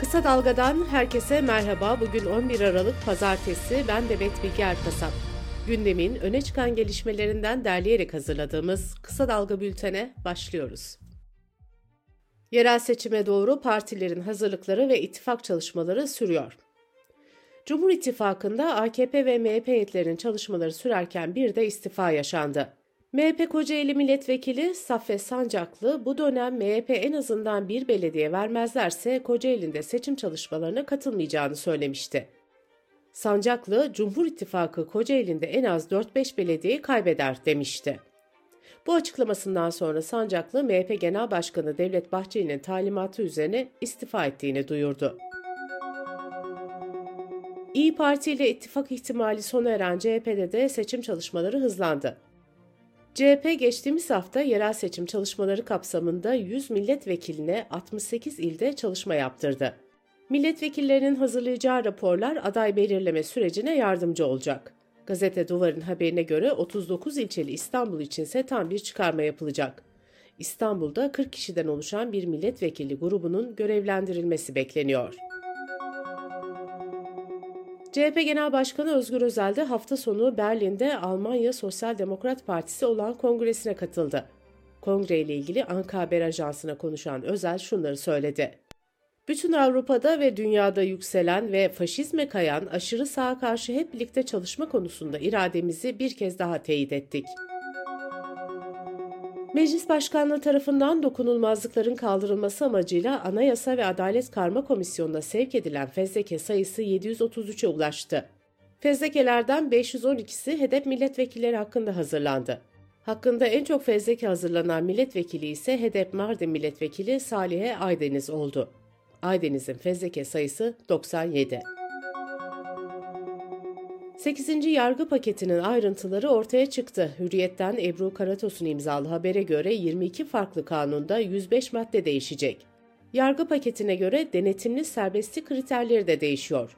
Kısa Dalga'dan herkese merhaba. Bugün 11 Aralık Pazartesi. Ben Demet Bilge Erkasap. Gündemin öne çıkan gelişmelerinden derleyerek hazırladığımız Kısa Dalga bültene başlıyoruz. Yerel seçime doğru partilerin hazırlıkları ve ittifak çalışmaları sürüyor. Cumhur İttifakı'nda AKP ve MHP heyetlerinin çalışmaları sürerken bir de istifa yaşandı. MHP Kocaeli Milletvekili Saffet Sancaklı bu dönem MHP en azından bir belediye vermezlerse Kocaeli'nde seçim çalışmalarına katılmayacağını söylemişti. Sancaklı, Cumhur İttifakı Kocaeli'nde en az 4-5 belediyeyi kaybeder demişti. Bu açıklamasından sonra Sancaklı, MHP Genel Başkanı Devlet Bahçeli'nin talimatı üzerine istifa ettiğini duyurdu. İyi Parti ile ittifak ihtimali sona eren CHP'de de seçim çalışmaları hızlandı. CHP geçtiğimiz hafta yerel seçim çalışmaları kapsamında 100 milletvekiline 68 ilde çalışma yaptırdı. Milletvekillerinin hazırlayacağı raporlar aday belirleme sürecine yardımcı olacak. Gazete Duvar'ın haberine göre 39 ilçeli İstanbul içinse tam bir çıkarma yapılacak. İstanbul'da 40 kişiden oluşan bir milletvekili grubunun görevlendirilmesi bekleniyor. CHP Genel Başkanı Özgür Özel de hafta sonu Berlin'de Almanya Sosyal Demokrat Partisi olan kongresine katıldı. Kongre ile ilgili Anka Haber Ajansı'na konuşan Özel şunları söyledi. Bütün Avrupa'da ve dünyada yükselen ve faşizme kayan aşırı sağa karşı hep birlikte çalışma konusunda irademizi bir kez daha teyit ettik. Meclis Başkanlığı tarafından dokunulmazlıkların kaldırılması amacıyla Anayasa ve Adalet Karma Komisyonu'na sevk edilen fezleke sayısı 733'e ulaştı. Fezlekelerden 512'si HEDEP milletvekilleri hakkında hazırlandı. Hakkında en çok fezleke hazırlanan milletvekili ise HEDEP Mardin milletvekili Salihe Aydeniz oldu. Aydeniz'in fezleke sayısı 97. 8. yargı paketinin ayrıntıları ortaya çıktı. Hürriyet'ten Ebru Karatos'un imzalı habere göre 22 farklı kanunda 105 madde değişecek. Yargı paketine göre denetimli serbestlik kriterleri de değişiyor.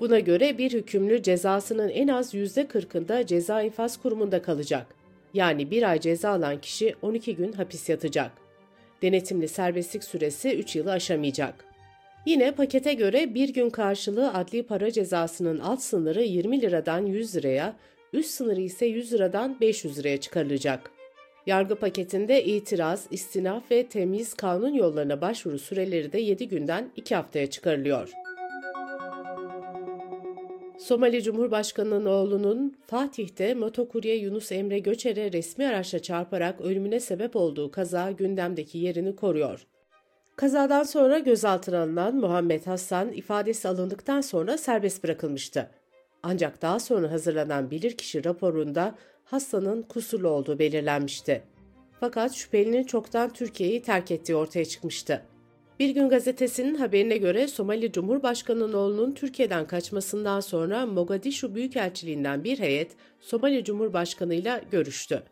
Buna göre bir hükümlü cezasının en az %40'ında ceza infaz kurumunda kalacak. Yani bir ay ceza alan kişi 12 gün hapis yatacak. Denetimli serbestlik süresi 3 yılı aşamayacak. Yine pakete göre bir gün karşılığı adli para cezasının alt sınırı 20 liradan 100 liraya, üst sınırı ise 100 liradan 500 liraya çıkarılacak. Yargı paketinde itiraz, istinaf ve temiz kanun yollarına başvuru süreleri de 7 günden 2 haftaya çıkarılıyor. Somali Cumhurbaşkanı'nın oğlunun Fatih'te motokurye Yunus Emre Göçer'e resmi araçla çarparak ölümüne sebep olduğu kaza gündemdeki yerini koruyor. Kazadan sonra gözaltına alınan Muhammed Hassan ifadesi alındıktan sonra serbest bırakılmıştı. Ancak daha sonra hazırlanan bilirkişi raporunda Hassan'ın kusurlu olduğu belirlenmişti. Fakat şüphelinin çoktan Türkiye'yi terk ettiği ortaya çıkmıştı. Bir gün gazetesinin haberine göre Somali Cumhurbaşkanı'nın oğlunun Türkiye'den kaçmasından sonra Mogadishu Büyükelçiliğinden bir heyet Somali Cumhurbaşkanı ile görüştü.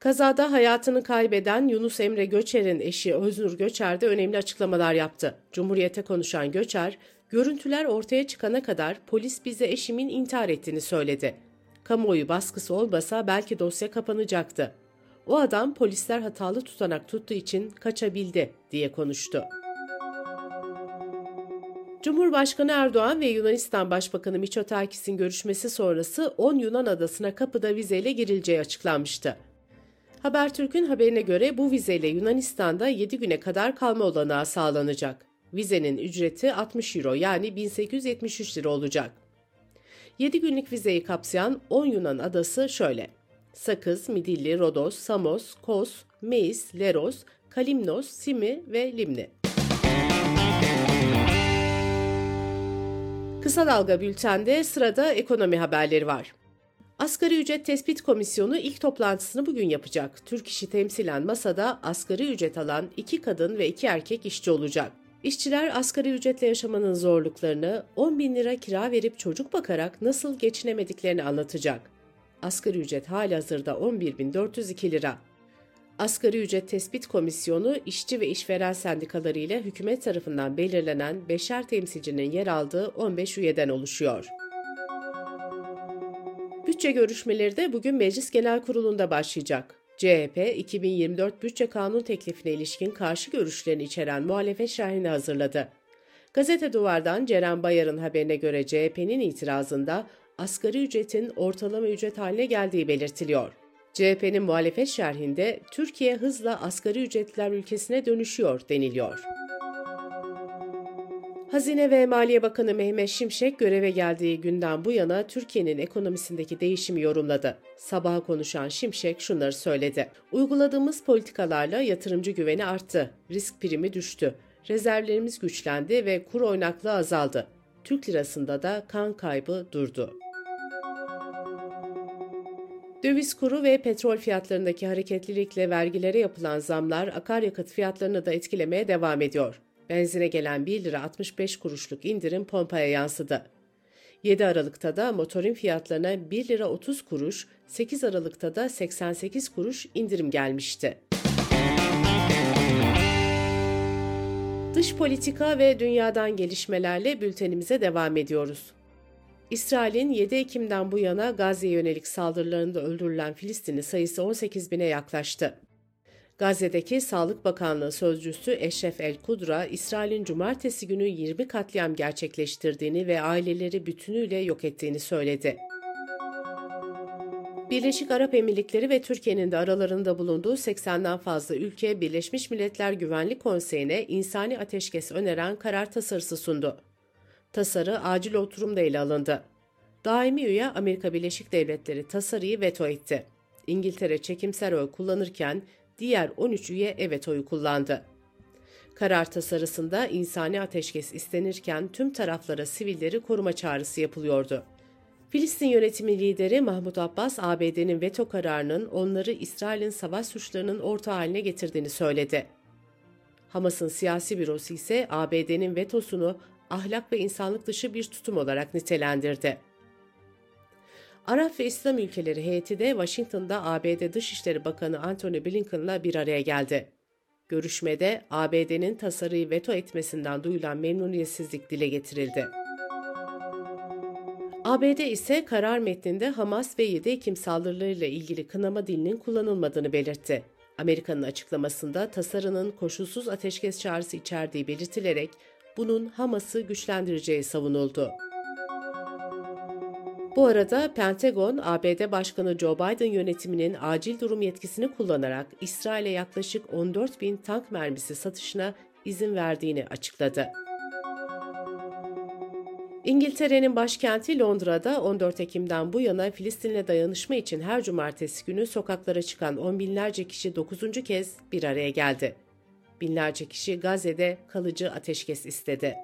Kazada hayatını kaybeden Yunus Emre Göçer'in eşi Öznur Göçer de önemli açıklamalar yaptı. Cumhuriyete konuşan Göçer, görüntüler ortaya çıkana kadar polis bize eşimin intihar ettiğini söyledi. Kamuoyu baskısı olmasa belki dosya kapanacaktı. O adam polisler hatalı tutanak tuttuğu için kaçabildi diye konuştu. Cumhurbaşkanı Erdoğan ve Yunanistan Başbakanı Mitsotakis'in görüşmesi sonrası 10 Yunan adasına kapıda vizeyle girileceği açıklanmıştı. Habertürk'ün haberine göre bu vizeyle Yunanistan'da 7 güne kadar kalma olanağı sağlanacak. Vizenin ücreti 60 euro yani 1873 lira olacak. 7 günlük vizeyi kapsayan 10 Yunan adası şöyle. Sakız, Midilli, Rodos, Samos, Kos, Meis, Leros, Kalimnos, Simi ve Limni. Kısa Dalga Bülten'de sırada ekonomi haberleri var. Asgari Ücret Tespit Komisyonu ilk toplantısını bugün yapacak. Türk İş'i temsilen masada asgari ücret alan iki kadın ve iki erkek işçi olacak. İşçiler asgari ücretle yaşamanın zorluklarını, 10 bin lira kira verip çocuk bakarak nasıl geçinemediklerini anlatacak. Asgari ücret hali hazırda 11.402 lira. Asgari Ücret Tespit Komisyonu, işçi ve işveren sendikaları ile hükümet tarafından belirlenen beşer temsilcinin yer aldığı 15 üyeden oluşuyor. Bütçe görüşmeleri de bugün Meclis Genel Kurulu'nda başlayacak. CHP, 2024 bütçe kanun teklifine ilişkin karşı görüşlerini içeren muhalefet şerhini hazırladı. Gazete Duvar'dan Ceren Bayar'ın haberine göre CHP'nin itirazında asgari ücretin ortalama ücret haline geldiği belirtiliyor. CHP'nin muhalefet şerhinde Türkiye hızla asgari ücretler ülkesine dönüşüyor deniliyor. Hazine ve Maliye Bakanı Mehmet Şimşek göreve geldiği günden bu yana Türkiye'nin ekonomisindeki değişimi yorumladı. Sabaha konuşan Şimşek şunları söyledi. Uyguladığımız politikalarla yatırımcı güveni arttı, risk primi düştü, rezervlerimiz güçlendi ve kur oynaklığı azaldı. Türk lirasında da kan kaybı durdu. Döviz kuru ve petrol fiyatlarındaki hareketlilikle vergilere yapılan zamlar akaryakıt fiyatlarını da etkilemeye devam ediyor. Benzine gelen 1 lira 65 kuruşluk indirim pompaya yansıdı. 7 Aralık'ta da motorin fiyatlarına 1 lira 30 kuruş, 8 Aralık'ta da 88 kuruş indirim gelmişti. Dış politika ve dünyadan gelişmelerle bültenimize devam ediyoruz. İsrail'in 7 Ekim'den bu yana Gazze'ye yönelik saldırılarında öldürülen Filistinli sayısı 18 bine yaklaştı. Gazze'deki Sağlık Bakanlığı sözcüsü Eşref El Kudra, İsrail'in cumartesi günü 20 katliam gerçekleştirdiğini ve aileleri bütünüyle yok ettiğini söyledi. Birleşik Arap Emirlikleri ve Türkiye'nin de aralarında bulunduğu 80'den fazla ülke Birleşmiş Milletler Güvenlik Konseyi'ne insani ateşkes öneren karar tasarısı sundu. Tasarı acil oturumda ele alındı. Daimi üye Amerika Birleşik Devletleri tasarıyı veto etti. İngiltere çekimser oy kullanırken diğer 13 üye evet oyu kullandı. Karar tasarısında insani ateşkes istenirken tüm taraflara sivilleri koruma çağrısı yapılıyordu. Filistin yönetimi lideri Mahmut Abbas, ABD'nin veto kararının onları İsrail'in savaş suçlarının ortağı haline getirdiğini söyledi. Hamas'ın siyasi bürosu ise ABD'nin vetosunu ahlak ve insanlık dışı bir tutum olarak nitelendirdi. Arap ve İslam ülkeleri heyeti de Washington'da ABD Dışişleri Bakanı Antony Blinken'la bir araya geldi. Görüşmede ABD'nin tasarıyı veto etmesinden duyulan memnuniyetsizlik dile getirildi. ABD ise karar metninde Hamas ve 7 Ekim saldırılarıyla ilgili kınama dilinin kullanılmadığını belirtti. Amerika'nın açıklamasında tasarının koşulsuz ateşkes çağrısı içerdiği belirtilerek bunun Hamas'ı güçlendireceği savunuldu. Bu arada Pentagon, ABD Başkanı Joe Biden yönetiminin acil durum yetkisini kullanarak İsrail'e yaklaşık 14 bin tank mermisi satışına izin verdiğini açıkladı. İngiltere'nin başkenti Londra'da 14 Ekim'den bu yana Filistin'le dayanışma için her cumartesi günü sokaklara çıkan on binlerce kişi 9. kez bir araya geldi. Binlerce kişi Gazze'de kalıcı ateşkes istedi.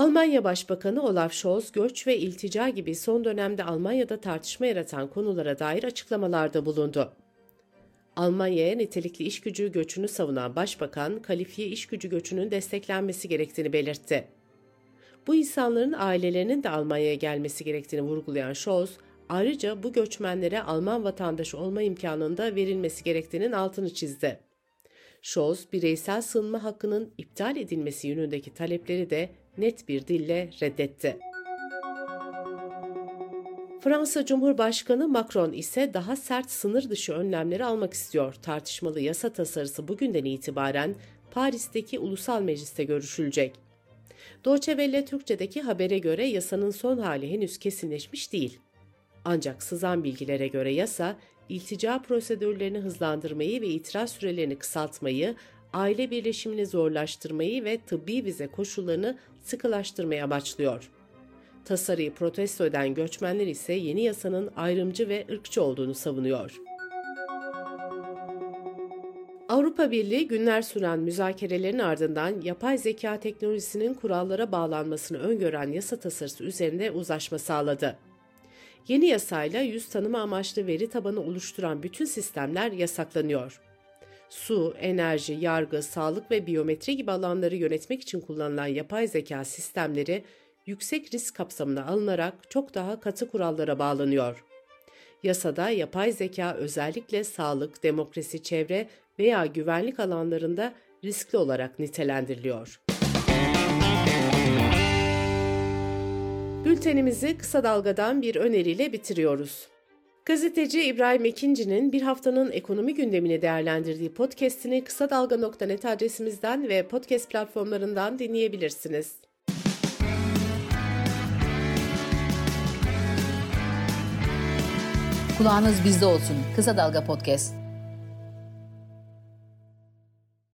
Almanya Başbakanı Olaf Scholz, göç ve iltica gibi son dönemde Almanya'da tartışma yaratan konulara dair açıklamalarda bulundu. Almanya'ya nitelikli iş gücü göçünü savunan Başbakan, kalifiye iş gücü göçünün desteklenmesi gerektiğini belirtti. Bu insanların ailelerinin de Almanya'ya gelmesi gerektiğini vurgulayan Scholz, ayrıca bu göçmenlere Alman vatandaşı olma imkanının da verilmesi gerektiğinin altını çizdi. Scholz, bireysel sığınma hakkının iptal edilmesi yönündeki talepleri de net bir dille reddetti. Fransa Cumhurbaşkanı Macron ise daha sert sınır dışı önlemleri almak istiyor. Tartışmalı yasa tasarısı bugünden itibaren Paris'teki Ulusal Meclis'te görüşülecek. Deutsche Türkçe'deki habere göre yasanın son hali henüz kesinleşmiş değil. Ancak sızan bilgilere göre yasa, iltica prosedürlerini hızlandırmayı ve itiraz sürelerini kısaltmayı, aile birleşimini zorlaştırmayı ve tıbbi vize koşullarını sıkılaştırmaya amaçlıyor. Tasarıyı protesto eden göçmenler ise yeni yasanın ayrımcı ve ırkçı olduğunu savunuyor. Avrupa Birliği günler süren müzakerelerin ardından yapay zeka teknolojisinin kurallara bağlanmasını öngören yasa tasarısı üzerinde uzlaşma sağladı. Yeni yasayla yüz tanıma amaçlı veri tabanı oluşturan bütün sistemler yasaklanıyor su, enerji, yargı, sağlık ve biyometri gibi alanları yönetmek için kullanılan yapay zeka sistemleri yüksek risk kapsamına alınarak çok daha katı kurallara bağlanıyor. Yasada yapay zeka özellikle sağlık, demokrasi, çevre veya güvenlik alanlarında riskli olarak nitelendiriliyor. Bültenimizi kısa dalgadan bir öneriyle bitiriyoruz. Gazeteci İbrahim Ekinci'nin bir haftanın ekonomi gündemini değerlendirdiği podcast'ini kısa dalga.net adresimizden ve podcast platformlarından dinleyebilirsiniz. Kulağınız bizde olsun. Kısa Dalga Podcast.